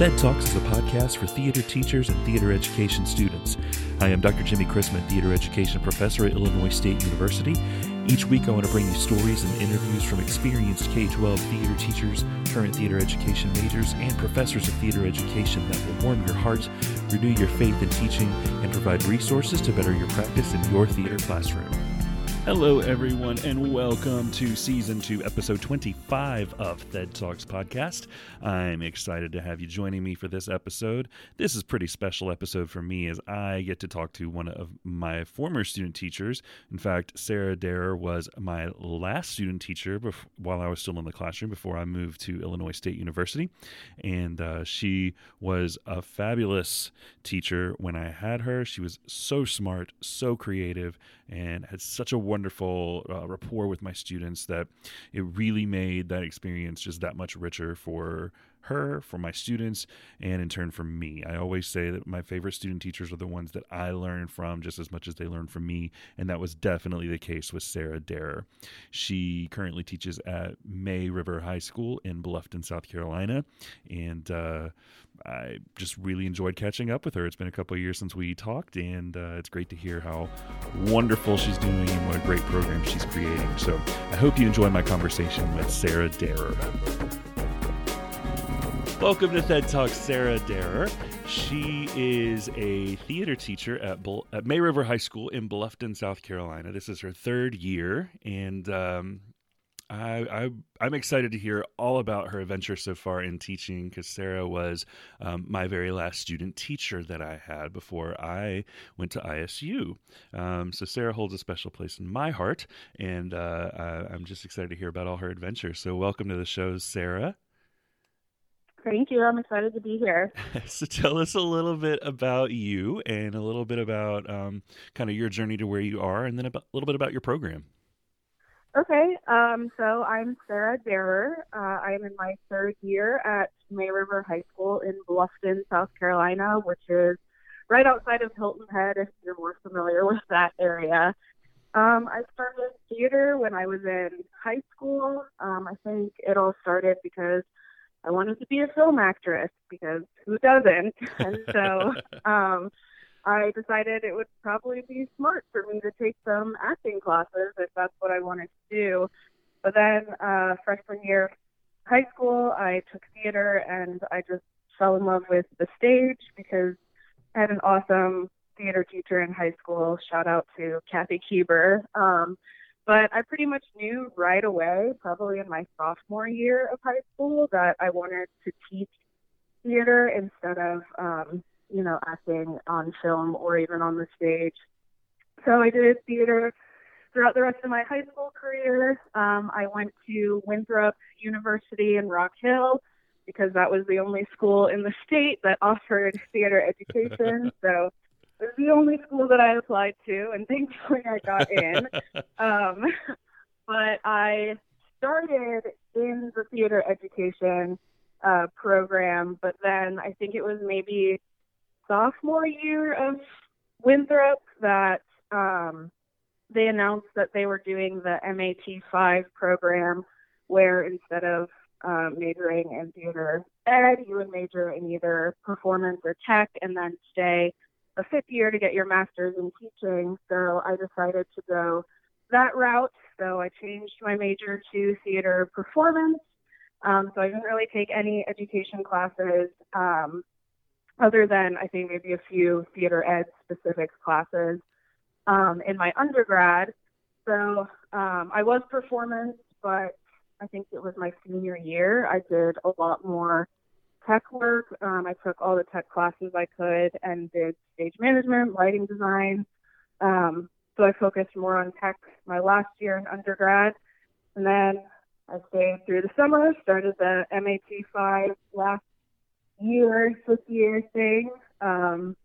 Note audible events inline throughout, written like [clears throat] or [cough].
Thed Talks is a podcast for theater teachers and theater education students. I am Dr. Jimmy Chrisman, theater education professor at Illinois State University. Each week, I want to bring you stories and interviews from experienced K 12 theater teachers, current theater education majors, and professors of theater education that will warm your heart, renew your faith in teaching, and provide resources to better your practice in your theater classroom. Hello, everyone, and welcome to season two, episode 25 of Thed Talks podcast. I'm excited to have you joining me for this episode. This is pretty special episode for me as I get to talk to one of my former student teachers. In fact, Sarah Derrer was my last student teacher bef- while I was still in the classroom before I moved to Illinois State University. And uh, she was a fabulous teacher when I had her. She was so smart, so creative, and had such a wonderful uh, rapport with my students that it really made that experience just that much richer for her, for my students, and in turn for me. I always say that my favorite student teachers are the ones that I learn from just as much as they learn from me, and that was definitely the case with Sarah Derrer. She currently teaches at May River High School in Bluffton, South Carolina, and uh, I just really enjoyed catching up with her. It's been a couple years since we talked, and uh, it's great to hear how wonderful she's doing and what a great program she's creating. So I hope you enjoy my conversation with Sarah Derrer. Welcome to TED Talk, Sarah Derrer. She is a theater teacher at, Bull- at May River High School in Bluffton, South Carolina. This is her third year, and um, I, I am excited to hear all about her adventure so far in teaching because Sarah was um, my very last student teacher that I had before I went to ISU. Um, so Sarah holds a special place in my heart, and uh, I'm just excited to hear about all her adventures. So welcome to the show, Sarah. Thank you. I'm excited to be here. [laughs] so tell us a little bit about you and a little bit about um, kind of your journey to where you are, and then about, a little bit about your program. Okay. Um, so I'm Sarah Derrer. Uh, I am in my third year at May River High School in Bluffton, South Carolina, which is right outside of Hilton Head, if you're more familiar with that area. Um, I started theater when I was in high school. Um, I think it all started because – I wanted to be a film actress because who doesn't? [laughs] And so [laughs] um, I decided it would probably be smart for me to take some acting classes if that's what I wanted to do. But then uh, freshman year of high school, I took theater and I just fell in love with the stage because I had an awesome theater teacher in high school. Shout out to Kathy Keeber. Um, but I pretty much knew right away, probably in my sophomore year of high school, that I wanted to teach theater instead of, um, you know, acting on film or even on the stage. So I did theater throughout the rest of my high school career. Um, I went to Winthrop University in Rock Hill because that was the only school in the state that offered theater education. [laughs] so was the only school that I applied to, and thankfully I got in. [laughs] um, but I started in the theater education uh, program, but then I think it was maybe sophomore year of Winthrop that um, they announced that they were doing the MAT 5 program, where instead of um, majoring in theater ed, you would major in either performance or tech and then stay a fifth year to get your master's in teaching. So I decided to go that route. So I changed my major to theater performance. Um, so I didn't really take any education classes um, other than I think maybe a few theater ed specific classes um, in my undergrad. So um, I was performance, but I think it was my senior year. I did a lot more tech work. Um, I took all the tech classes I could and did stage management, lighting design. Um, so I focused more on tech my last year in undergrad. And then I stayed through the summer, started the MAT 5 last year, fifth year thing. Um,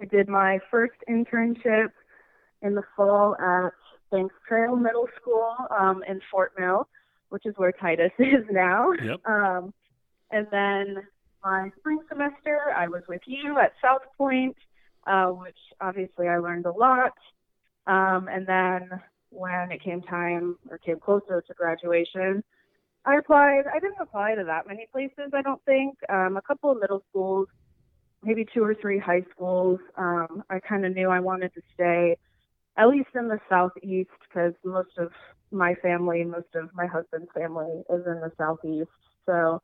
I did my first internship in the fall at Banks Trail Middle School um, in Fort Mill, which is where Titus [laughs] is now. Yep. Um, and then my spring semester, I was with you at South Pointe, uh, which obviously I learned a lot. Um, and then when it came time or came closer to graduation, I applied. I didn't apply to that many places. I don't think. Um, a couple of middle schools, maybe two or three high schools. Um, I kind of knew I wanted to stay, at least in the southeast, because most of my family, most of my husband's family, is in the southeast. So,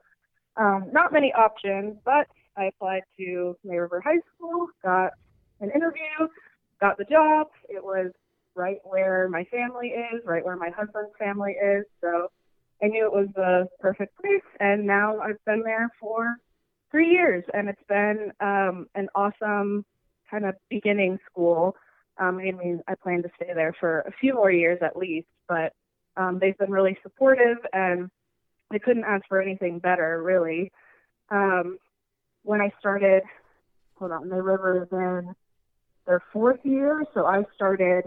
um, not many options. But I applied to May River High School, got an interview, got the job. It was right where my family is, right where my husband's family is. So I knew it was the perfect place. And now I've been there for three years, and it's been um, an awesome kind of beginning school. Um, I mean, I plan to stay there for a few more years at least, but um, they've been really supportive, and I couldn't ask for anything better, really. Um, when I started, hold on, the river is in their fourth year, so I started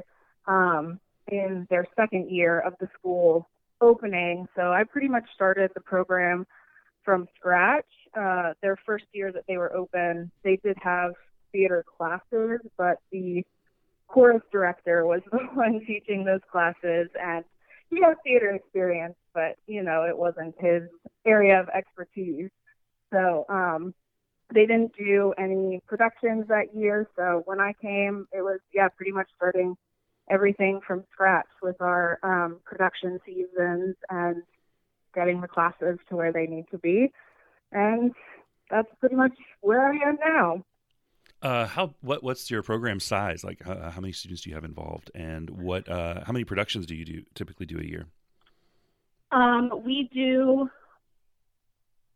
um, in their second year of the school opening. So I pretty much started the program from scratch. Uh, their first year that they were open, they did have theater classes, but the chorus director was [laughs] the one teaching those classes, and he has theater experience, but you know it wasn't his area of expertise. So um, they didn't do any productions that year. So when I came, it was yeah pretty much starting everything from scratch with our um, production seasons and getting the classes to where they need to be. And that's pretty much where I am now. Uh, how what what's your program size? Like, uh, how many students do you have involved, and what uh, how many productions do you do typically do a year? Um, we do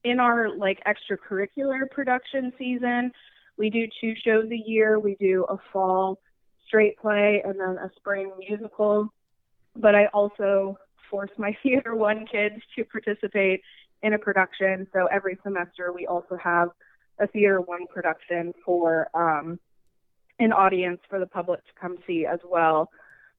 in our like extracurricular production season. We do two shows a year. We do a fall straight play and then a spring musical. But I also force my [laughs] Theater One kids to participate in a production. So every semester we also have a Theater One production for um, an audience for the public to come see as well.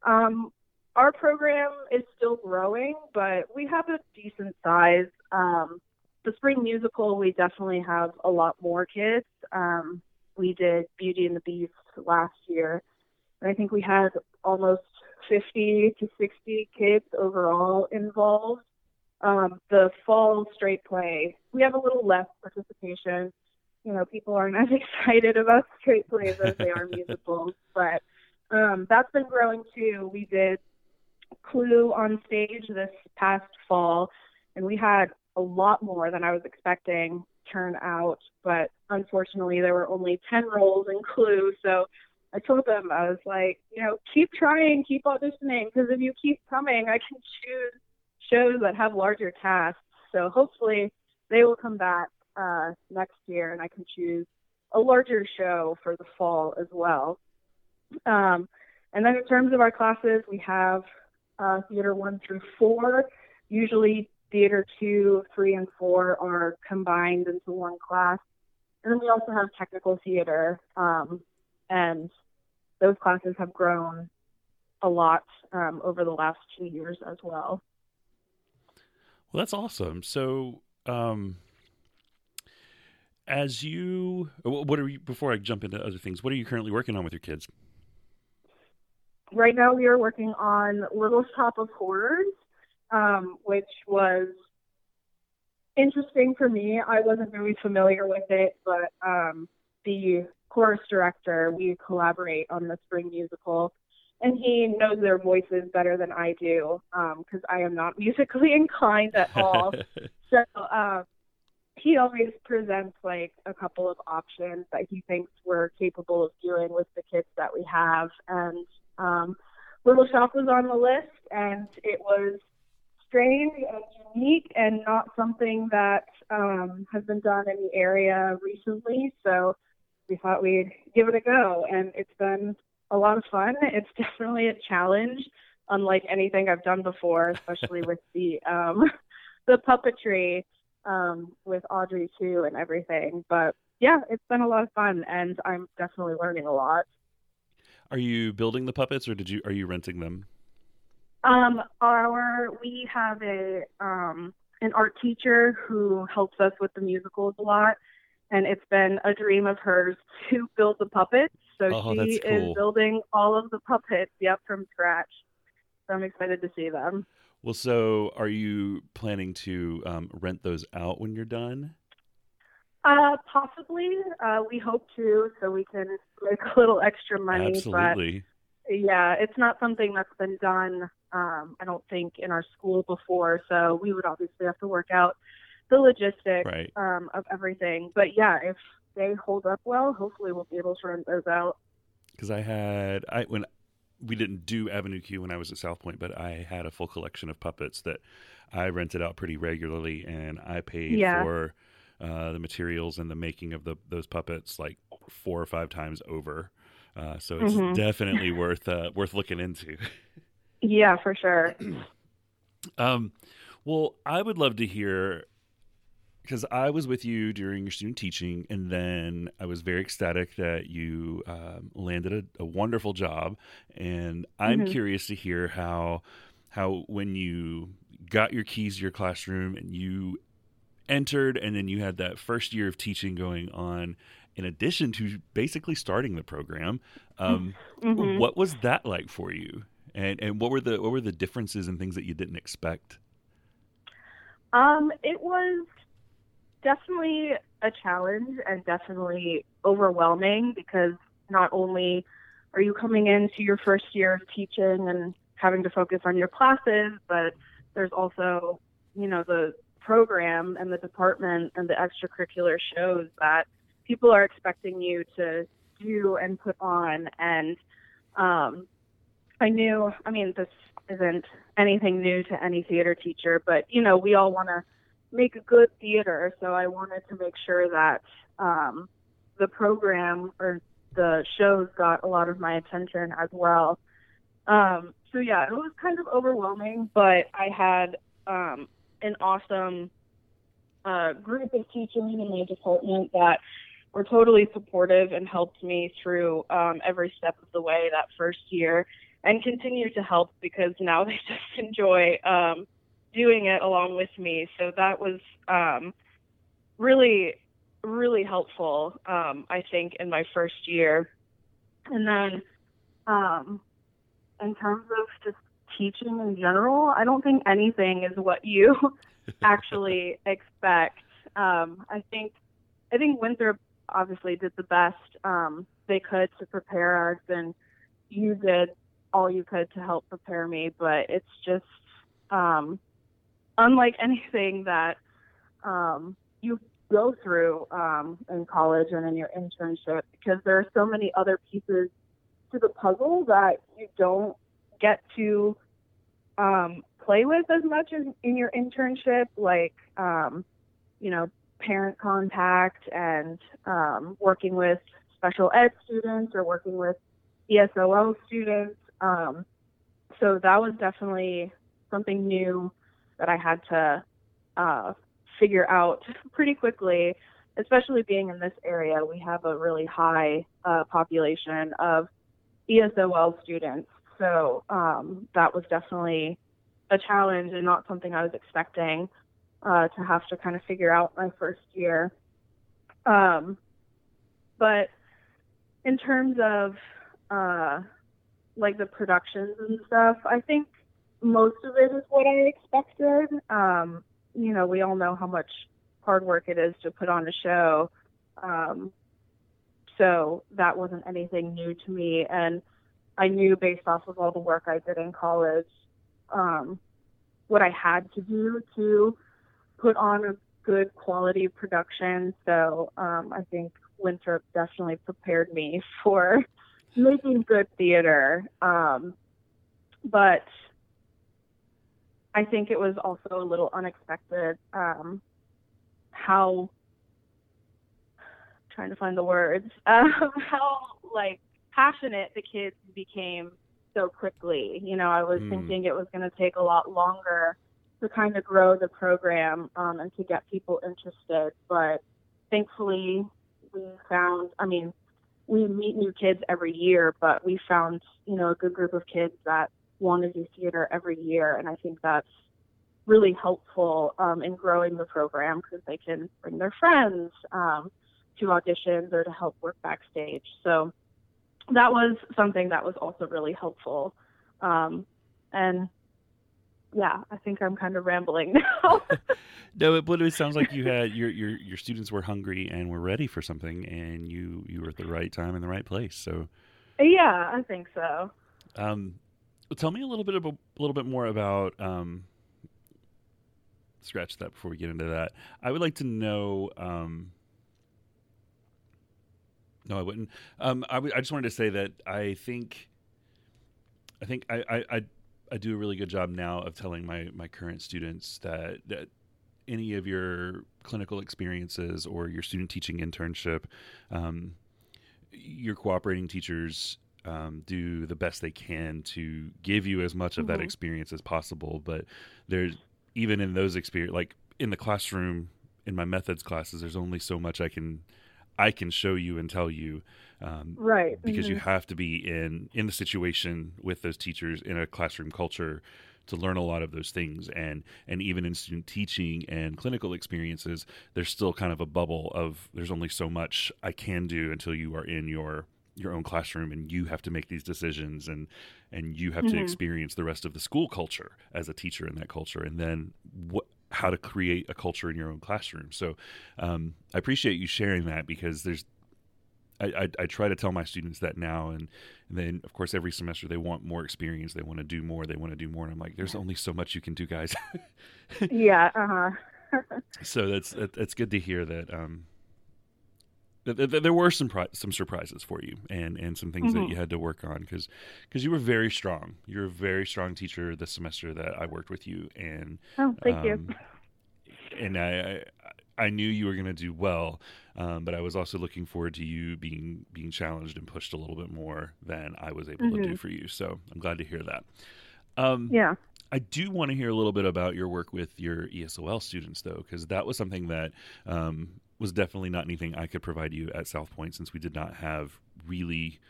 Um, our program is still growing, but we have a decent size. Um, the spring musical, we definitely have a lot more kids. Um, we did Beauty and the Beast last year, and I think we had almost 50 to 60 kids overall involved. Um, the fall straight play, we have a little less participation. You know, people aren't [laughs] as excited about straight plays as they are [laughs] musicals, but um, that's been growing too. We did Clue on stage this past fall, and we had a lot more than I was expecting turn out, but unfortunately, there were only 10 roles in Clue, so I told them I was like, you know, keep trying, keep auditioning, because if you keep coming, I can choose shows that have larger casts. So hopefully they will come back uh, next year, and I can choose a larger show for the fall as well. Um, and then in terms of our classes, we have uh, theater one through four. Usually, theater two, three, and four are combined into one class. And then we also have technical theater, um, and those classes have grown a lot um, over the last two years as well. Well, that's awesome. So, um, as you, what are you, before I jump into other things, what are you currently working on with your kids? Right now, we are working on Little Shop of Horrors, um, which was interesting for me. I wasn't very familiar with it, but um, the chorus director, we collaborate on the spring musical, and he knows their voices better than I do because um, I am not [laughs] musically inclined at all. [laughs] so uh, he always presents like a couple of options that he thinks we're capable of doing with the kids that we have, and um, Little Shop was on the list, and it was strange and unique and not something that um, has been done in the area recently. So we thought we'd give it a go, and it's been a lot of fun. [laughs] It's definitely a challenge, unlike anything I've done before, especially with [laughs] the um, [laughs] the puppetry um, with Audrey II and everything. But yeah, it's been a lot of fun, and I'm definitely learning a lot. Are you building the puppets, or did you are you renting them? Um, our we have a um, an art teacher who helps us with the musicals a lot and it's been a dream of hers [laughs] to build the puppets. So oh, she cool. is building all of the puppets, yep, from scratch. So I'm excited to see them. Well, so are you planning to um, rent those out when you're done? Uh, possibly. Uh, we hope to, so we can make a little extra money. Absolutely. But yeah, it's not something that's been done. Um, I don't think in our school before, so we would obviously have to work out the logistics Right. um, of everything. But yeah, if they hold up well, hopefully we'll be able to rent those out. Because I had I when we didn't do Avenue Q when I was at South Pointe, but I had a full collection of puppets that I rented out pretty regularly, and I paid Yeah. for uh, the materials and the making of the those puppets like four or five times over. Uh, so it's Mhm. definitely worth uh, worth looking into. Yeah, for sure. [clears throat] Um, well, I would love to hear because I was with you during your student teaching, and then I was very ecstatic that you um, landed a, a wonderful job. And I'm Mhm. curious to hear how how when you got your keys to your classroom and you entered, and then you had that first year of teaching going on. In addition to basically starting the program, um, Mhm. what was that like for you? And and what were the what were the differences and things that you didn't expect? Um, it was definitely a challenge and definitely overwhelming because not only are you coming into your first year of teaching and having to focus on your classes, but there's also, you know, the program and the department and the extracurricular shows that people are expecting you to do and put on. And um, I knew, I mean, this isn't anything new to any theater teacher, but you know, we all want to make a good theater, so I wanted to make sure that um, the program or the shows got a lot of my attention as well. Um, so yeah, it was kind of overwhelming, but I had um, an awesome uh, group of teachers in my department that were totally supportive and helped me through um, every step of the way that first year and continue to help because now [laughs] they just enjoy um, doing it along with me. So that was um, really, really helpful, um, I think, in my first year. And then, um, in terms of just teaching in general, I don't think anything is what you [laughs] actually expect. Um, I think, I think Winthrop obviously did the best um, they could to prepare us, and you did all you could to help prepare me. But it's just um, unlike [laughs] anything that um, you go through um, in college and in your internship because there are so many other pieces to the puzzle that you don't get to um, play with as much as in your internship, like um, you know parent contact and um, working with special ed students or working with ESOL students. Um, so that was definitely something new that I had to uh, figure out pretty quickly, especially being in this area. We have a really high uh, population of ESOL students. So um, that was definitely a challenge and not something I was expecting uh, to have to kind of figure out my first year. Um, but in terms of uh, like the productions and stuff, I think most of it is what I expected. Um, you know, we all know how much hard work it is to put on a show. Um, so that wasn't anything new to me. And I knew based off of all the work I did in college, um, what I had to do to put on a good quality production. So um, I think Winthrop definitely prepared me [laughs] for making good theater. Um, but I think it was also a little unexpected um, how trying to find the words [laughs] um, how like passionate the kids became so quickly. You know, I was Mm. thinking it was going to take a lot longer to kind of grow the program um, and to get people interested, but thankfully we found. I mean, we meet new kids every year, but we found you know a good group of kids that want to do theater every year, and I think that's really helpful um, in growing the program because they can bring their friends um, to auditions or to help work backstage. So that was something that was also really helpful. Um, and yeah, I think I'm kind of rambling now. [laughs] no, but it sounds like you had your your your students were hungry and were ready for something, and you you were at the right time in the right place. So, yeah, I think so. Um, tell me a little bit about, a little bit more about um, scratch that before we get into that. I would like to know. Um, no, I wouldn't. Um, I, w- I just wanted to say that I think, I think I, I, I, I do a really good job now of telling my my current students that that any of your clinical experiences or your student teaching internship, um, your cooperating teachers um, do the best they can to give you as much of mm-hmm. that experience as possible. But there's even in those experience, like in the classroom, in my methods classes, there's only so much I can I can show you and tell you, um, right? Because mm-hmm. you have to be in in the situation with those teachers in a classroom culture to learn a lot of those things and and even in student teaching and clinical experiences there's still kind of a bubble of there's only so much I can do until you are in your your own classroom and you have to make these decisions and and you have mm-hmm. to experience the rest of the school culture as a teacher in that culture and then what how to create a culture in your own classroom. So um, i appreciate you sharing that because there's I, I, I, try to tell my students that now and, and, then of course every semester they want more experience they want to do more they want to do more and i'm like there's only so much you can do guys. [laughs] Yeah uh-huh. [laughs] So that's that's good to hear that um, there were some some surprises for you and and some things mm-hmm. that you had to work on because because you were very strong. You're a very strong teacher this semester that I worked with you and oh thank um, you. And I, I, I knew you were going to do well, um, but I was also looking forward to you being being challenged and pushed a little bit more than I was able mm-hmm. to do mm-hmm. for you. So I'm glad to hear that. Um, yeah. I do want to hear a little bit about your work with your ESOL students, though, because that was something that um, was definitely not anything I could provide you at South Pointe since we did not have really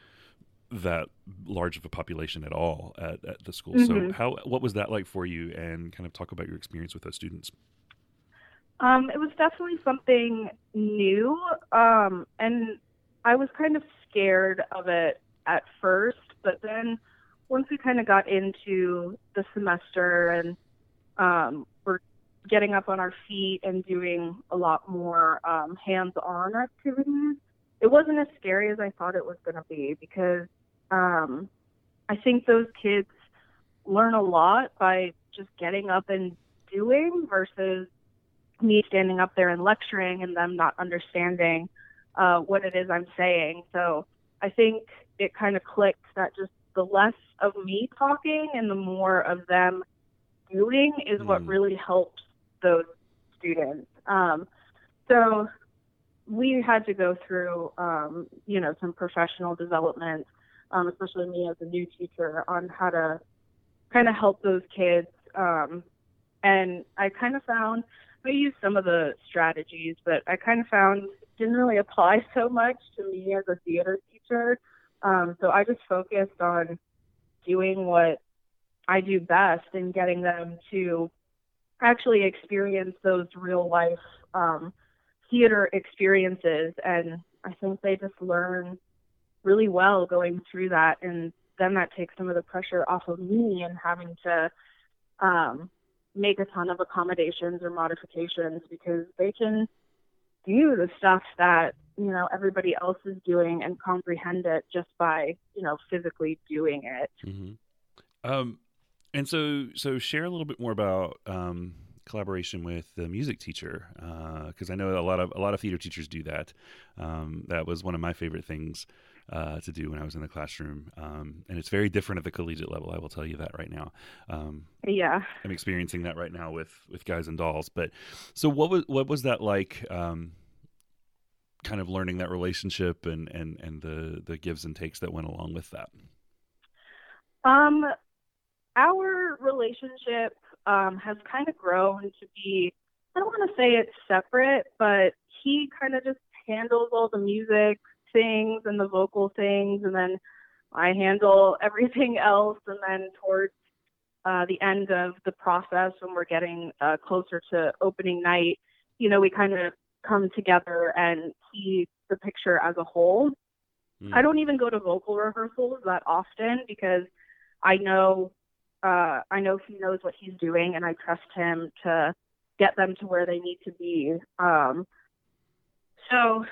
that large of a population at all at, at the school. Mm-hmm. So how what was that like for you and kind of talk about your experience with those students? Um, it was definitely something new. Um, and I was kind of scared of it at first, but then once we kind of got into the semester and um, we're getting up on our feet and doing a lot more um, hands-on activities. It wasn't as scary as I thought it was going to be because um, I think those kids learn a lot by just getting up and doing versus me standing up there and lecturing and them not understanding uh, what it is I'm saying. So I think it kind of clicked that just the less of me talking and the more of them doing is mm. what really helps those students. Um, so we had to go through, um, you know, some professional development, um, especially me as a new teacher, on how to kind of help those kids. Um, and I kind of found I used some of the strategies, but I kind of found didn't really apply [laughs] so much to me as a theater teacher. Um, so I just focused on doing what I do best and getting them to actually experience those real life um, theater experiences. And I think they just learn really well going through that. And then that takes some of the pressure off of me and having to um, make a ton of accommodations or modifications because they can do the stuff that you know everybody else is doing and comprehend it just by you know physically doing it. Mm-hmm. Um, and so, so share a little bit more about um, collaboration with the music teacher because uh, I know a lot of a lot of theater teachers do that. Um, that was one of my favorite things uh, to do when I was in the classroom, um, and it's very different at the collegiate level. I will tell you that right now. Um, yeah, I'm experiencing that right now with with guys and dolls. But so, what was what was that like? Um, kind of learning that relationship and and and the the gives and takes that went along with that. Um, our relationship um, has kind of grown to be, I don't want to say it's separate, but he kind of just handles all the music things and the vocal things, and then I handle [laughs] everything else. And then towards uh, the end of the process, when we're getting uh, closer to opening night, you know, we kind of come together and see the picture as a whole. Mm. I don't even go to vocal rehearsals that often because I know uh, I know he knows what he's doing, and I trust him to get them to where they need to be. Um, so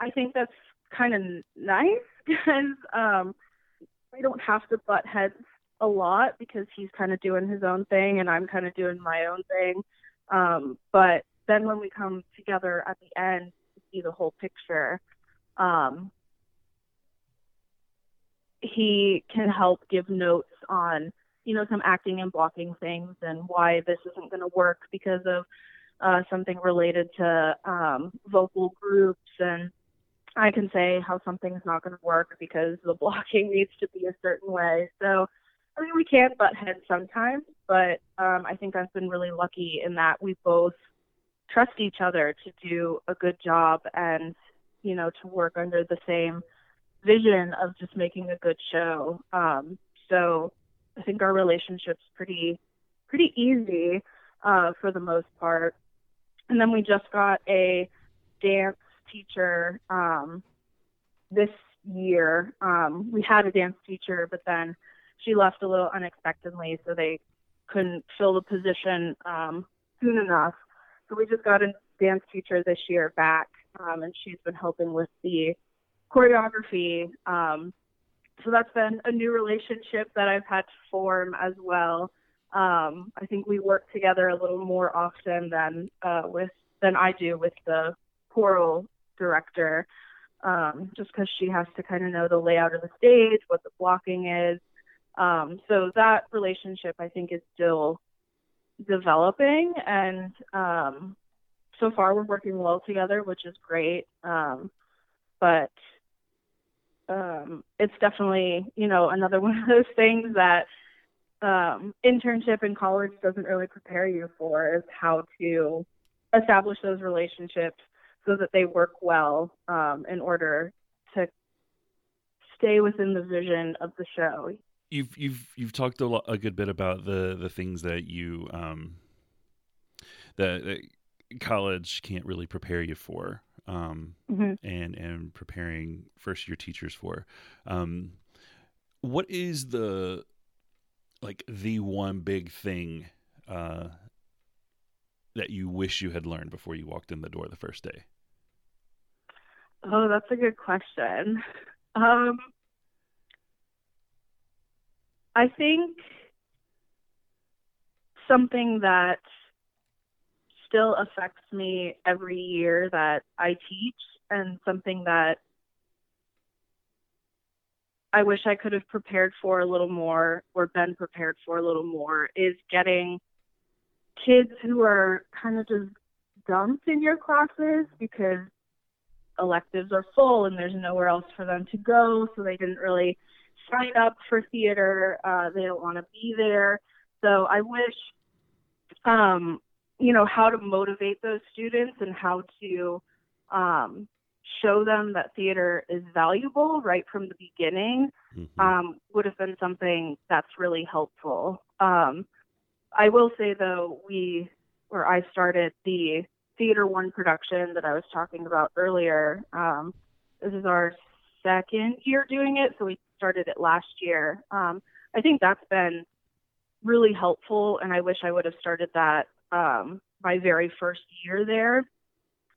I think that's kind of nice [laughs] because um, I don't have to butt heads a lot because he's kind of doing his own thing and I'm kind of doing my own thing. Um, but then when we come together at the end to see the whole picture, um, he can help give notes on, you know, some acting and blocking things and why this isn't going to work because of uh, something related to um, vocal groups and I can say how something's not going to work because the [laughs] blocking needs to be a certain way. So, I mean, we can butt heads sometimes, but um, I think I've been really lucky in that we both trust each other to do a good job and, you know, to work under the same vision of just making a good show. Um, so I think our relationship's pretty, pretty easy uh, for the most part. And then we just got a dance teacher um, this year. Um, we had a dance teacher, but then she left a little unexpectedly, so they couldn't fill the position um, soon enough. So we just got a dance teacher this year back, um, and she's been helping with the choreography. Um, so that's been a new relationship that I've had to form as well. Um, I think we work together a little more often than uh, with than I do with the choral director, um, just because she has to kind of know the layout of the stage, what the blocking is. Um, so that relationship, I think, is still developing, and um, so far we're working well together, which is great. Um, but um, it's definitely, you know, another [laughs] one of those things that um, internship in college doesn't really prepare you for is how to establish those relationships so that they work well um, in order to stay within the vision of the show. You've you've you've talked a, lot, a good bit about the the things that you um, that, that college can't really prepare you for, um, mm-hmm. and and preparing first year teachers for. Um, what is the like the one big thing uh, that you wish you had learned before you walked in the door the first day? Oh, that's a good question. Um, I think something that still affects me every year that I teach and something that I wish I could have prepared for a little more or been prepared for a little more is getting kids who are kind of just dumped in your classes because electives are full and there's nowhere else for them to go, so they didn't really sign up for theater. Uh, they don't want to be there. So I wish, um, you know, how to motivate those students and how to um, show them that theater is valuable right from the beginning mm-hmm. um, would have been something that's really helpful. Um, I will say though, we or I started the Theater One production that I was talking about earlier. Um, this is our second year doing it, so we started it last year. Um, I think that's been really helpful, and I wish I would have started that um, my very first year there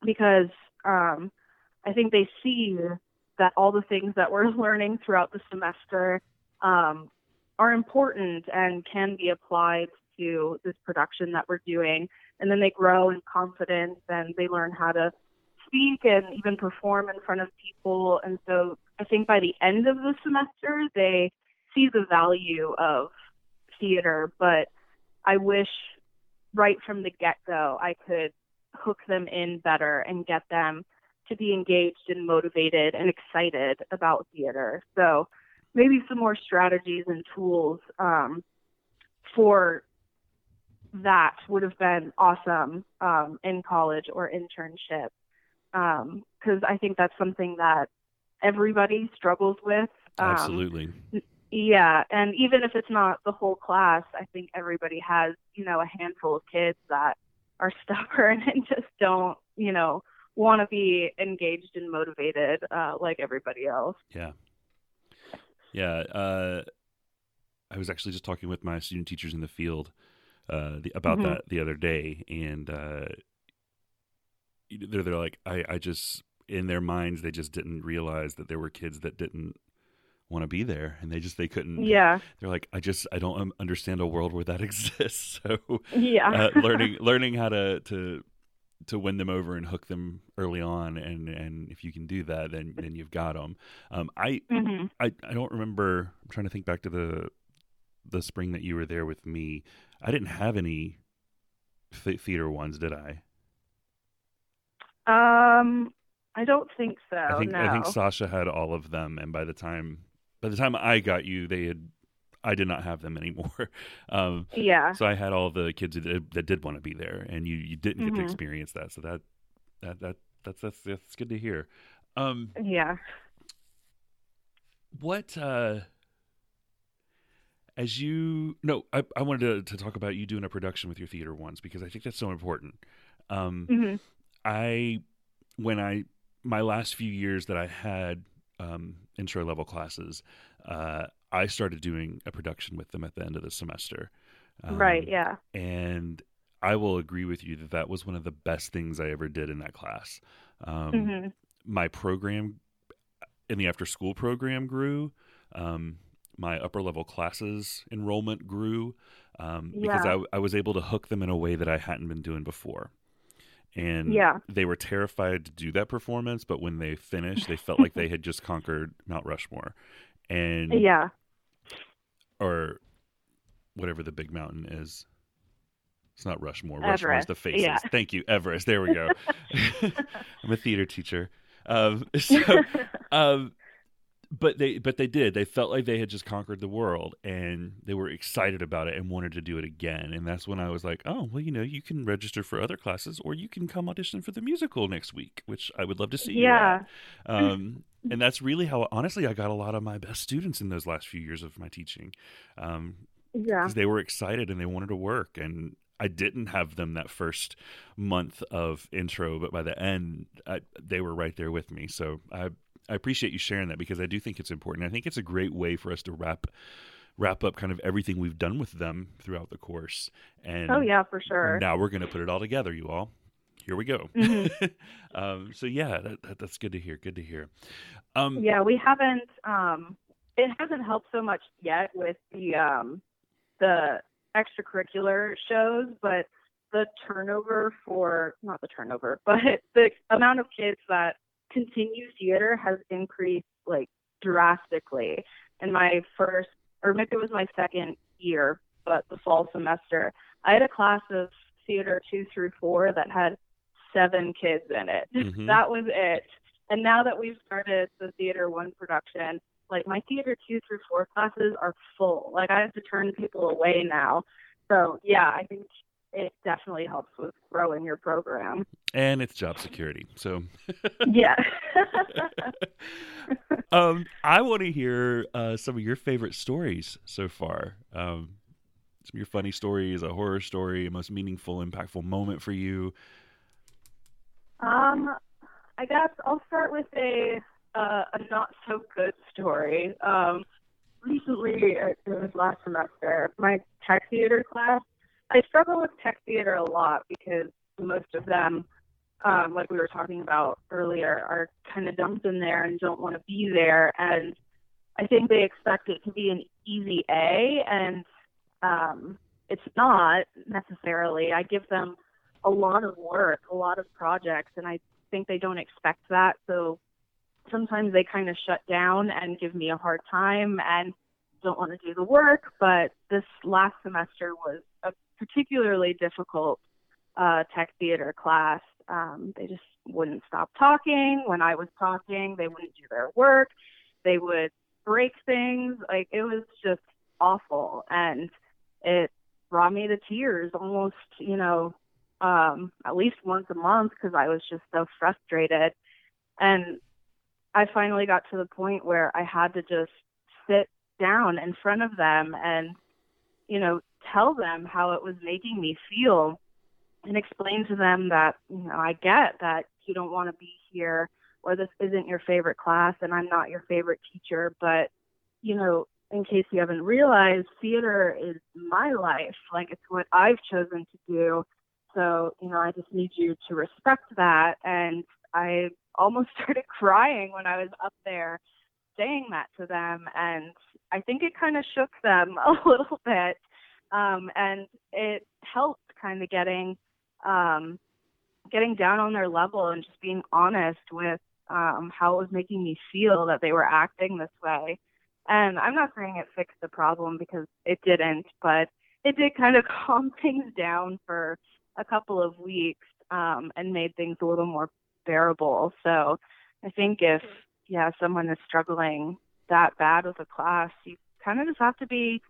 because um, I think they see that all the things that we're [laughs] learning throughout the semester um, are important and can be applied to this production that we're doing. And then they grow in confidence and they learn how to speak and even perform in front of people. And so I think by the end of the semester, they see the value of theater. But I wish right from the get go, I could hook them in better and get them to be engaged and motivated and excited about theater. So maybe some more strategies and tools um, for that would have been awesome um, in college or internship because um, I think that's something that everybody struggles with. Um, Absolutely. Yeah, and even if it's not the whole class, I think everybody has you know a handful of kids that are [laughs] stubborn and just don't you know want to be engaged and motivated uh, like everybody else. Yeah. Yeah. Uh, I was actually just talking with my student teachers in the field uh, the, about Mhm. that the other day, and uh, they're they're like, I I just in their minds they just didn't realize that there were kids that didn't want to be there, and they just they couldn't. Yeah. They're like, I just I don't understand a world where that [laughs] exists. So Yeah. uh, learning [laughs] learning how to to to win them over and hook them early on, and and if you can do that, then then you've got them. Um, I hmm I I don't remember. I'm trying to think back to the the spring that you were there with me. I didn't have any th- theater ones, did I? Um, I don't think so. I think no. I think Sasha had all of them, and by the time by the time I got you, they had. I did not have them [laughs] anymore. Um, yeah. so I had all the kids that did, that did want to be there, and you you didn't get to Mhm. experience that. So that that that that's that's that's good to hear. Um, Yeah. what uh as you no i, I wanted to, to talk about you doing a production with your theater once because i think that's so important um hmm i when i my last few years that i had um intro level classes uh i started doing a production with them at the end of the semester Um, right. Yeah. and i will agree with you that that was one of the best things i ever did in that class um hmm my program in the after school program grew. Um, my upper level classes enrollment grew um, because Yeah. I, I was able to hook them in a way that I hadn't been doing before. And Yeah. they were terrified to do that performance, but when they finished, they felt like they had just conquered Mount Rushmore, and Yeah. or whatever the big mountain is. It's not Rushmore. Rushmore is the faces. yeah. Thank you, Everest. There we go. [laughs] [laughs] I'm a theater teacher. Um, [laughs] so, um, but they but they did. They felt like they had just conquered the world, and they were excited about it and wanted to do it again. And that's when I was like, oh, well, you know, you can register for other classes, or you can come audition for the musical next week, which I would love to see. yeah. [laughs] Um, and that's really how honestly I got a lot of my best students in those last few years of my teaching. Um, Yeah. because they were excited and they wanted to work and i didn't have them that first month of intro but by the end I, they were right there with me so i i appreciate you sharing that because i do think it's important i think it's a great way for us to wrap wrap up kind of everything we've done with them throughout the course and Oh yeah, for sure. now we're going to put it all together you all here we go Mhm. [laughs] um so yeah that, that, that's good to hear good to hear um Yeah, we haven't. Um, it hasn't helped so much yet with the um, the extracurricular shows, but the turnover for not the turnover, [laughs] but the amount of kids that continue theater has increased like drastically. In my first, or maybe it was my second year, but the fall semester, I had a class of theater two through four that had seven kids in it. Mhm. That was it. And now that we've started the theater one production, like my theater two through four classes are full. Like I have to turn people away now. So yeah, I think it definitely helps with growing your program. and it's job security so [laughs] Yeah. [laughs] um, I want to hear uh, some of your favorite stories so far. Um, some of your funny stories, a horror story, a most meaningful, impactful moment for you. um, I guess I'll start with a uh, a not so good story. Um, recently, it was last semester, my tech theater class. I struggle with tech theater a lot because most of them, um, like we were talking about earlier, are kind of dumped in there and don't want to be there. And I think they expect it to be an easy A, and um, it's not necessarily. I give them a lot of work, a lot of projects, and I think they don't expect that. So sometimes they kind of shut down and give me a hard time and don't want to do the work. But this last semester was particularly difficult uh, tech theater class. Um, they just wouldn't stop talking. When I was talking, they wouldn't do their work. They would break things. Like it was just awful. And it brought me to tears almost, you know, um, at least once a month because I was just so frustrated. And I finally got to the point where I had to just sit down in front of them and, you know, tell them how it was making me feel and explain to them that, you know, I get that you don't want to be here or this isn't your favorite class and I'm not your favorite teacher, but, you know, in case you haven't realized, theater is my life. Like it's what I've chosen to do. So, you know, I just need you to respect that. And I almost [laughs] started crying when I was up there saying that to them. And I think it kind of shook them [laughs] a little bit. Um, and it helped kind of getting, um, getting down on their level and just being honest with um, how it was making me feel that they were acting this way. And I'm not saying it fixed the problem because it didn't, but it did kind of [laughs] calm things down for a couple of weeks um, and made things a little more bearable. So I think if yeah someone is struggling that bad with a class, you kind of just have to be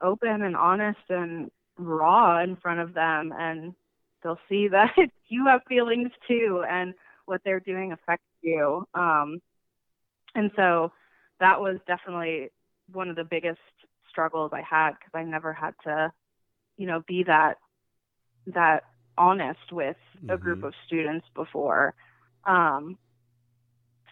open and honest and raw in front of them, and they'll see [laughs] that you have feelings too, and what they're doing affects you. Um, and so that was definitely one of the biggest struggles I had because I never had to, you know, be that that honest with mm-hmm. a group mm-hmm. of students before. Um,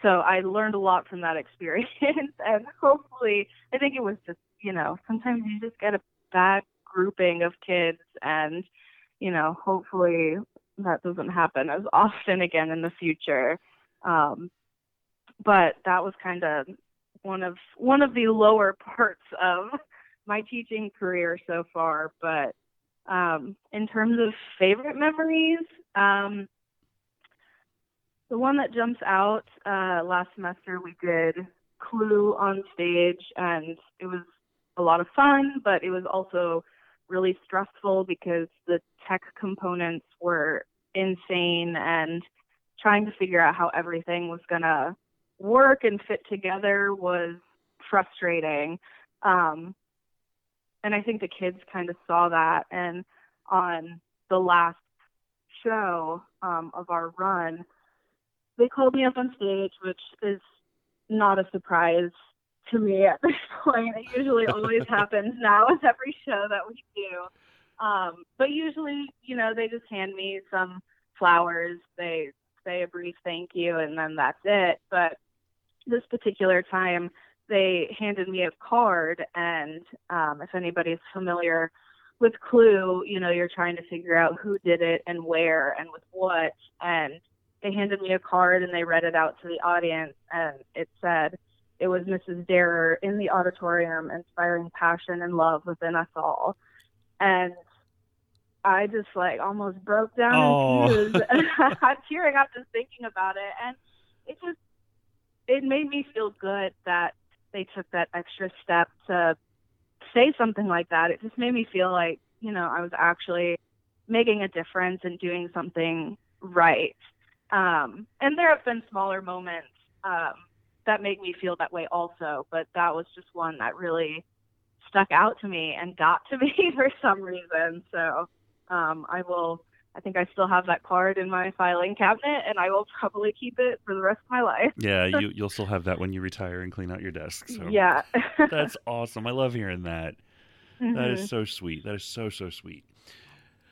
so I learned a lot from that [laughs] experience, and hopefully, I think it was just, you know, sometimes you just get a bad grouping of kids, and you know, hopefully that doesn't happen as often again in the future. Um, but that was kind of one of one of the lower parts of my teaching career so far. But um, in terms of favorite memories, um, the one that jumps out uh, last semester we did Clue on stage, and it was a lot of fun, but it was also really stressful because the tech components were insane and trying to figure out how everything was going to work and fit together was frustrating. Um, and I think the kids kind of saw that. And on the last show um, of our run, they called me up on stage, which is not a surprise to me at this [laughs] point. It usually always happens now with every show that we do. Um, but usually, you know, they just hand me some flowers. They say a brief thank you, and then that's it. But this particular time, they handed me a card, and um, if anybody's familiar with Clue, you know, you're trying to figure out who did it and where and with what. And they handed me a card and they read it out to the audience, and it said, it was Mrs. Derrer in the auditorium, inspiring passion and love within us all. And I just like almost broke down oh. in tears. I'm [laughs] [laughs] tearing up just thinking about it, and it just it made me feel good that they took that extra step to say something like that. It just made me feel like you know I was actually making a difference and doing something right. Um, and there have been smaller moments um, that make me feel that way also, but that was just one that really stuck out to me and got to [laughs] me for some reason. So um, I will. I think I still have that card in my filing cabinet, and I will probably keep it for the rest of my life. yeah, [laughs] you, you'll still have that when you retire and clean out your desk. So yeah, [laughs] that's awesome. I love hearing that. Mm-hmm. that is mm-hmm. so sweet. That is so so sweet.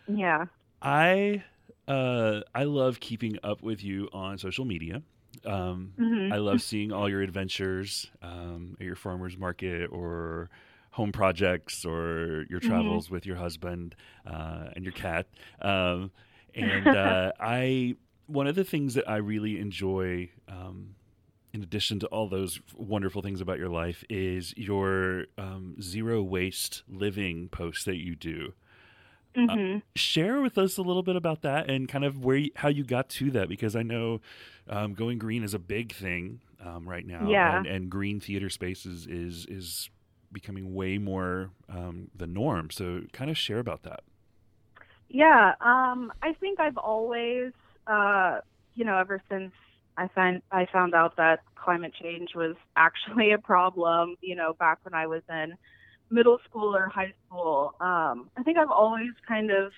Yeah. I uh, I love keeping up with you on social media. Um, mm-hmm. I love seeing all your adventures um, at your farmers market or home projects or your mm-hmm. travels mm-hmm. with your husband uh, and your cat. Um, and [laughs] uh, I, one of the things that I really enjoy, um, in addition to all those wonderful things about your life, is your um, zero waste living posts that you do. Uh, mm-hmm. Uh, share with us a little bit about that and kind of where you, how you got to that because I know um, going green is a big thing um, right now. Yeah. And, and, green theater spaces is is becoming way more um, the norm. So, kind of share about that. Yeah, um, I think I've always, uh, you know, ever since I find I found out that climate change was [laughs] actually a problem, you know, back when I was in middle school or high school. Um, I think I've always kind of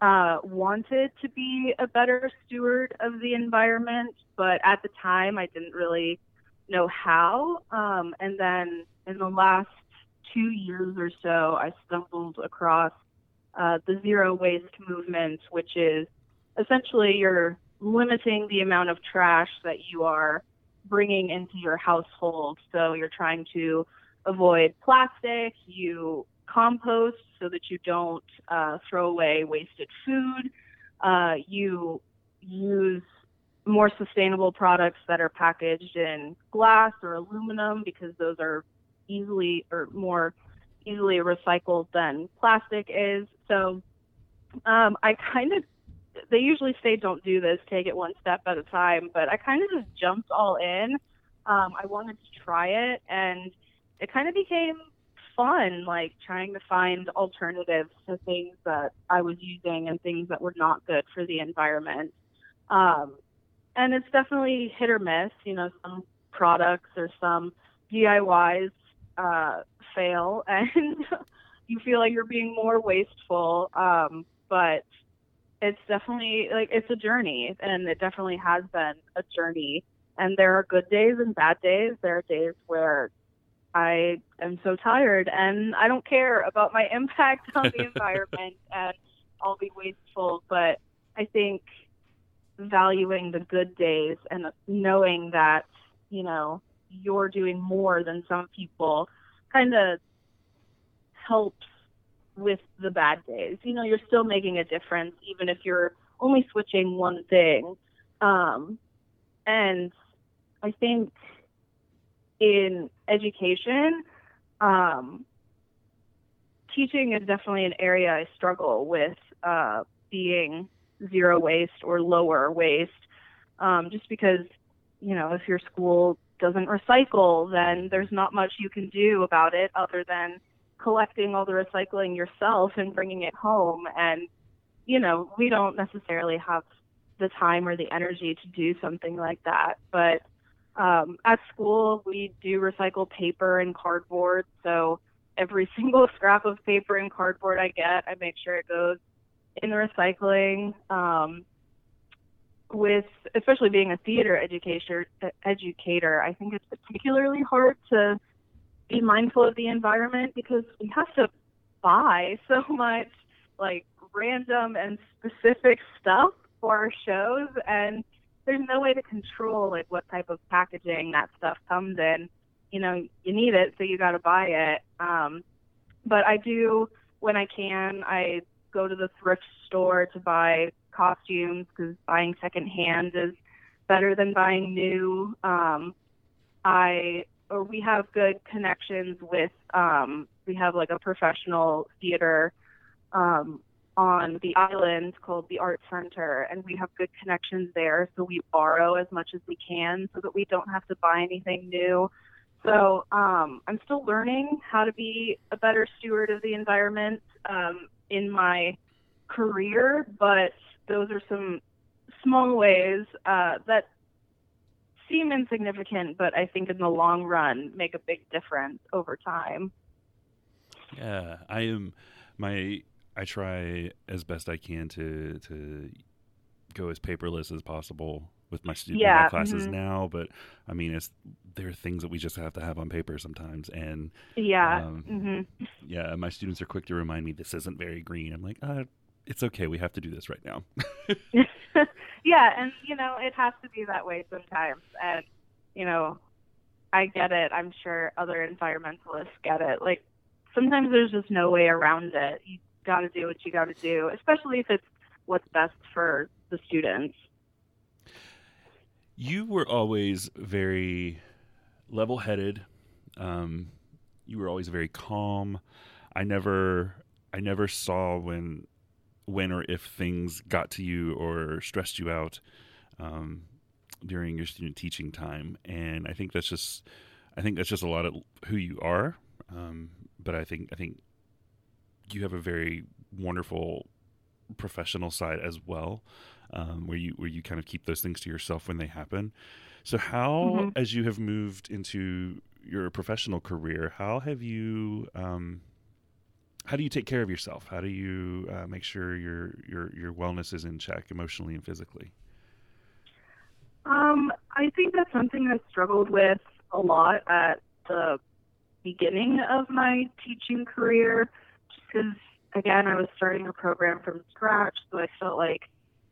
uh, wanted to be a better steward of the environment, but at the time I didn't really know how. Um, and then in the last two years or so, I stumbled across uh, the zero waste movement, which is essentially you're limiting the amount of trash that you are bringing into your household. So you're trying to avoid plastic, you compost so that you don't uh, throw away wasted food, uh, you use more sustainable products that are packaged in glass or aluminum because those are easily or more easily recycled than plastic is. So um, I kind of they usually say don't do this, take it one step at a time, but I kind of just jumped all in. Um, I wanted to try it, and it kind of became fun, like trying to find alternatives to things that I was using and things that were not good for the environment. Um, and it's definitely hit or miss. You know, some products or some DIYs uh, fail, [laughs] and you feel like you're being more wasteful. Um, but it's definitely like it's a journey, and it definitely has been a journey. And there are good days and bad days. There are days where I am so tired and I don't care about my [laughs] impact on the environment [laughs] and I'll be wasteful. But I think valuing the good days and knowing that, you know, you're doing more than some people kind of helps with the bad days. You know, you're still making a difference, even if you're only switching one thing. Um, and I think in education, um, teaching is definitely an area I struggle with uh, being zero waste or lower waste, um, just because, you know, if your school doesn't recycle, then there's not much you can do about it other than collecting all the recycling yourself and bringing it home. And, you know, we don't necessarily have the time or the energy to do something like that. But um, at school, we do recycle paper and cardboard. So every [laughs] single scrap of paper and cardboard I get, I make sure it goes in the recycling. Um, with especially being a theater educator, educator, I think it's particularly hard to be mindful of the environment because we have to buy [laughs] so much like random and specific stuff for our shows and there's no way to control like what type of packaging that stuff comes in. You know, you need it, so you got to buy it. Um, but I do when I can. I go to the thrift store to buy costumes because buying secondhand is better than buying new. Um, I or we have good connections with. Um, we have like a professional theater um, on the island called the Art Center, and we have good connections there. So we borrow as much as we can so that we don't have to buy anything new. So um, I'm still learning how to be a better steward of the environment um, in my career, but those are some small ways uh, that seem insignificant, but I think in the long run make a big difference over time. Yeah, I am my I try as best I can to to go as paperless as possible with my student yeah, my classes mm-hmm. now. But I mean, it's there are things that we just have to have on paper sometimes, and yeah, um, mm-hmm. yeah. My students are quick to remind me this isn't very green. I'm like, uh, it's okay. We have to do this right now. [laughs] yeah, and you know, it has to be that way sometimes, and you know, I get it. I'm sure other environmentalists get it. Like sometimes there's just no way around it. You got to do what you got to do, especially if it's what's best for the students. You were always very level headed. Um, you were always very calm. I never, I never saw when, when or if things got to you or stressed you out um, during your student teaching time. And I think that's just, I think that's just a lot of who you are. Um, but I think, I think you have a very wonderful professional side as well, um, where you where you kind of keep those things to yourself when they happen. So, how, mm-hmm. as you have moved into your professional career, how have you? Um, how do you take care of yourself? How do you uh, make sure your your your wellness is in check emotionally and physically? Um, I think that's something I struggled with a lot at the beginning of my teaching career because again, I was starting a program from scratch, so I felt like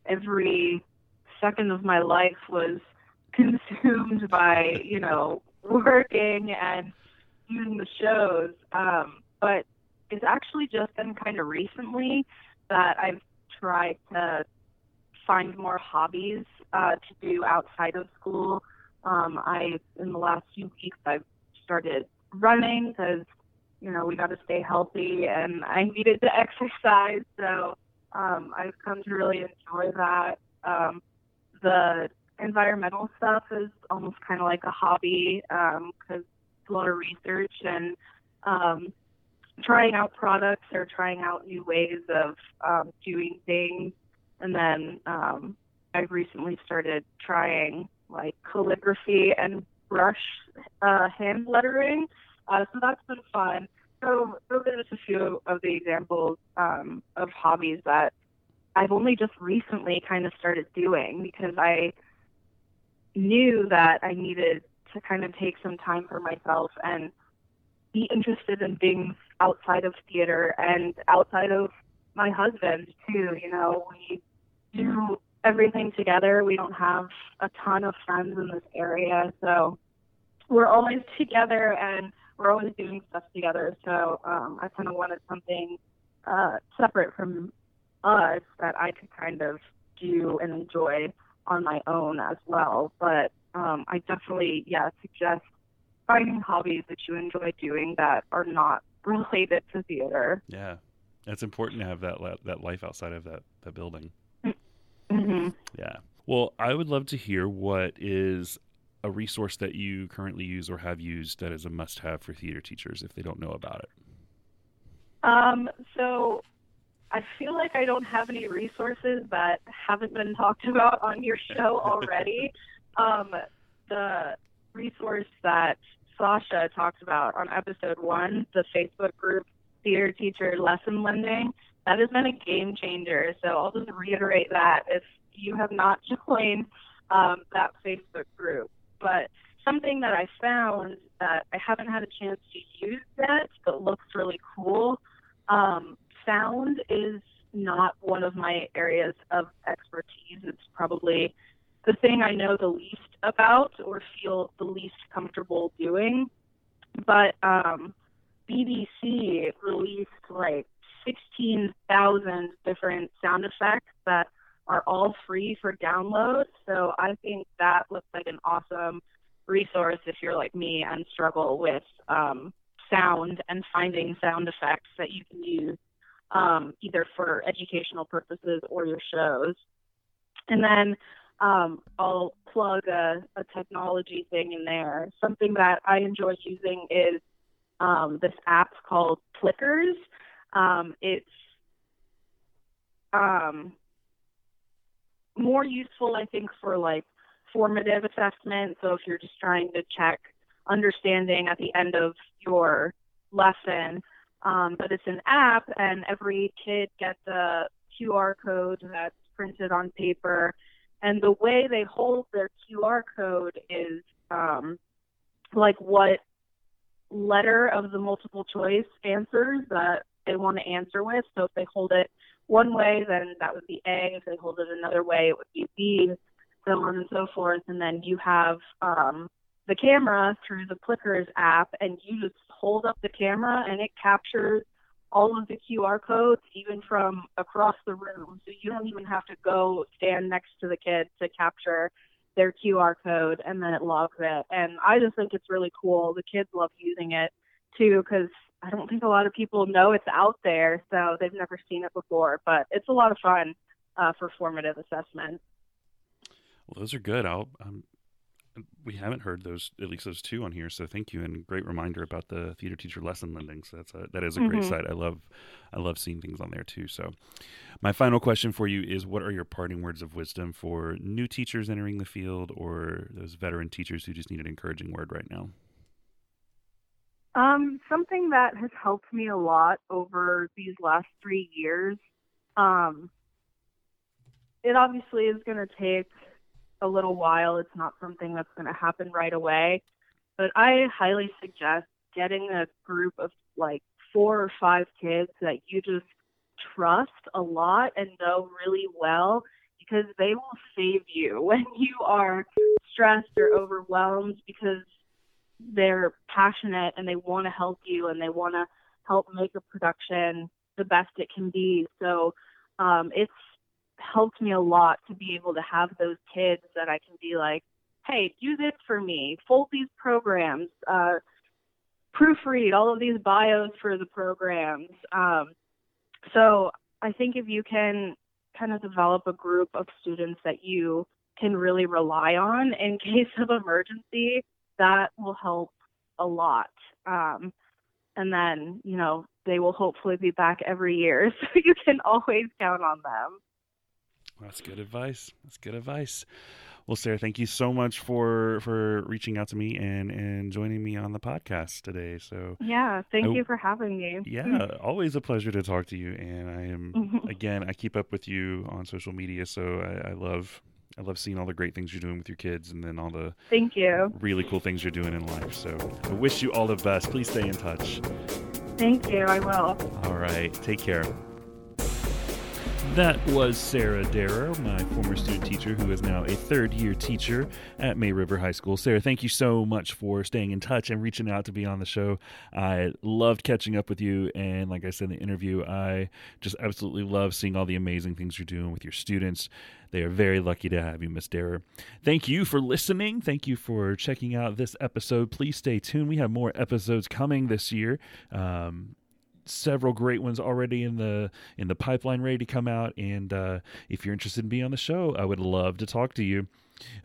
every second of my life was [laughs] consumed by, you know, working and doing the shows. Um, but it's actually just been kind of recently that I've tried to find more hobbies uh, to do outside of school. Um, I in the last few weeks I've started running because you know we got to stay healthy and I needed to [laughs] exercise. So um, I've come to really enjoy that. Um, the environmental stuff is almost kind of like a hobby because um, it's a lot of research and um, trying out products or trying out new ways of um, doing things. And then um, I've recently started trying like calligraphy and brush uh, hand lettering. Uh, so that's been fun. So those are just a few of the examples um, of hobbies that I've only just recently kind of started doing because I knew that I needed to kind of take some time for myself and be interested in things outside of theater and outside of my husband too. You know, we do everything together. We don't have a ton of friends in this area, so we're always together and we're always doing stuff together. So um, I kind of wanted something uh, separate from us that I could kind of do and enjoy on my own as well. But um, I definitely, yeah, suggest finding hobbies that you enjoy doing that are not related to theater. Yeah, it's important to have that that life outside of that that building. Mm-hmm. Yeah. Well, I would love to hear what is a resource that you currently use or have used that is a must-have for theater teachers if they don't know about it. Um, so I feel like I don't have any resources that haven't been talked [laughs] about on your show already. [laughs] um, the resource that Sasha talked about on episode one, the Facebook group Theater Teacher Lesson Lending, that has been a game changer. So I'll just reiterate that if you have not [laughs] joined um, that Facebook group. But something that I found that I haven't had a chance to use yet, but looks really cool. Um, sound is not one of my areas of expertise. It's probably the thing I know the least about or feel the least comfortable doing. But um, BBC released like 16,000 different sound effects that are all free for download. So I think that looks like an awesome resource if you're like me and struggle with um, sound and finding sound effects that you can use um, either for educational purposes or your shows. And then um, I'll plug a, a, technology thing in there. Something that I enjoy using is um, this app called Plickers. Um, it's um, more useful, I think, for like formative assessment. So if you're just trying to check understanding at the end of your lesson, um, but it's an app, and every kid gets a QR code that's printed on paper. And the way they hold their QR code is um, like what letter of the multiple choice answers that they want to answer with. So if they hold it one way, then that would be A. If they hold it another way, it would be B, so on and so forth. And then you have um, the camera through the Plickers app, and you just hold up the camera, and it captures all of the QR codes, even from across the room. So you don't even have to go stand next to the kid to capture their QR code, and then it logs it. And I just think it's really cool. The kids love using it too, because I don't think a lot of people know it's out there, so they've never seen it before. But it's a lot of fun uh, for formative assessment. Well, those are good. I'll um, we haven't heard those at least those two on here so thank you and great reminder about the theater teacher lesson lending so that's a that is a mm-hmm. great site i love i love seeing things on there too so my final question for you is what are your parting words of wisdom for new teachers entering the field or those veteran teachers who just need an encouraging word right now um, something that has helped me a lot over these last three years um, it obviously is going to take a little while. It's not something that's going to happen right away. But I highly suggest getting a group of like four or five kids that you just trust a lot and know really well because they will save you [laughs] when you are stressed or overwhelmed because they're passionate and they want to help you and they want to help make a production the best it can be. So um, it's helped me a lot to be able to have those kids that I can be like, hey, do this for me, fold these programs, uh, proofread all of these bios for the programs. Um, so I think if you can kind of develop a group of students that you can really rely on in [laughs] case of emergency, that will help a lot. Um, and then, you know, they will hopefully be back every year. [laughs] So you can always count on them. That's good advice. That's good advice. Well, Sarah, thank you so much for for reaching out to me and and joining me on the podcast today. So yeah, thank I, you for having me. Yeah, always a pleasure to talk to you. And I am [laughs] again, I keep up with you on social media, so I, I love I love seeing all the great things you're doing with your kids and then all the thank you really cool things you're doing in life. So I wish you all the best. Please stay in touch. Thank you. I will. All right. Take care. That was Sarah Derrer, my former student teacher, who is now a third year teacher at May River High School. Sarah, thank you so much for staying in touch and reaching out to be on the show. I loved catching up with you. And like I said in the interview, I just absolutely love seeing all the amazing things you're doing with your students. They are very lucky to have you, Miss Derrer. Thank you for listening. Thank you for checking out this episode. Please stay tuned. We have more episodes coming this year. Um, several great ones already in the in the pipeline ready to come out. And uh, if you're interested in being on the show i would love to talk to you.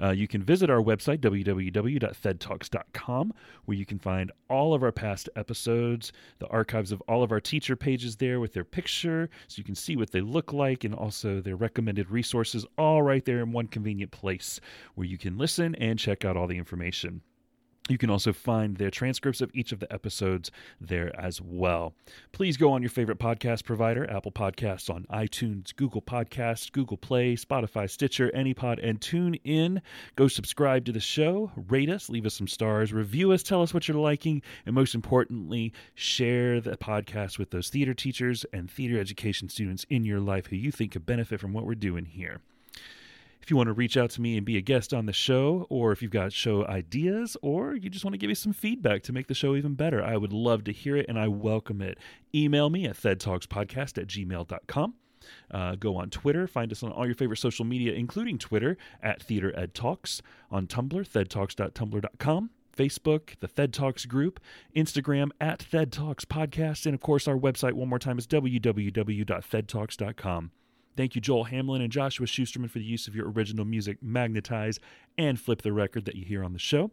Uh, you can visit our website www.thedtalks.com where you can find all of our past episodes the archives of all of our teacher pages there with their picture so you can see what they look like and also their recommended resources all right there in one convenient place where you can listen and check out all the information you can also find the transcripts of each of the episodes there as well. Please go on your favorite podcast provider, Apple Podcasts on iTunes, Google Podcasts, Google Play, Spotify, Stitcher, AnyPod, and tune in. Go subscribe to the show, rate us, leave us some stars, review us, tell us what you're liking, and most importantly, share the podcast with those theater teachers and theater education students in your life who you think could benefit from what we're doing here. If you want to reach out to me and be a guest on the show, or if you've got show ideas, or you just want to give me some feedback to make the show even better, I would love to hear it and I welcome it. Email me at thedtalkspodcast at gmail.com. Uh, go on Twitter. Find us on all your favorite social media, including Twitter at Theater Ed Talks, on Tumblr, thedtalks.tumblr.com. Facebook, the Thed Talks group, Instagram at Thed Talks Podcast, and of course, our website, one more time, is www.thedtalks.com. Thank you, Joel Hamlin and Joshua Schusterman, for the use of your original music, Magnetize and Flip the Record, that you hear on the show.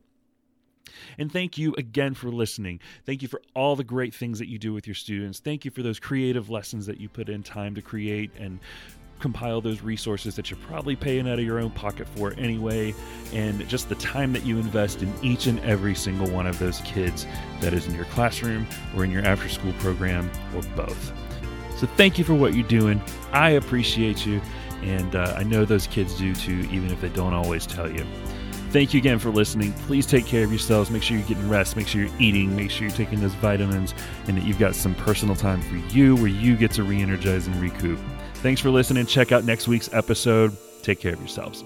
And thank you again for listening. Thank you for all the great things that you do with your students. Thank you for those creative lessons that you put in time to create and compile those resources that you're probably paying out of your own pocket for anyway, and just the time that you invest in each and every single one of those kids that is in your classroom or in your after school program or both. So thank you for what you're doing. I appreciate you, and uh, I know those kids do too, even if they don't always tell you. Thank you again for listening. Please take care of yourselves. Make sure you're getting rest. Make sure you're eating. Make sure you're taking those vitamins and that you've got some personal time for you where you get to re energize and recoup. Thanks for listening. Check out next week's episode. Take care of yourselves.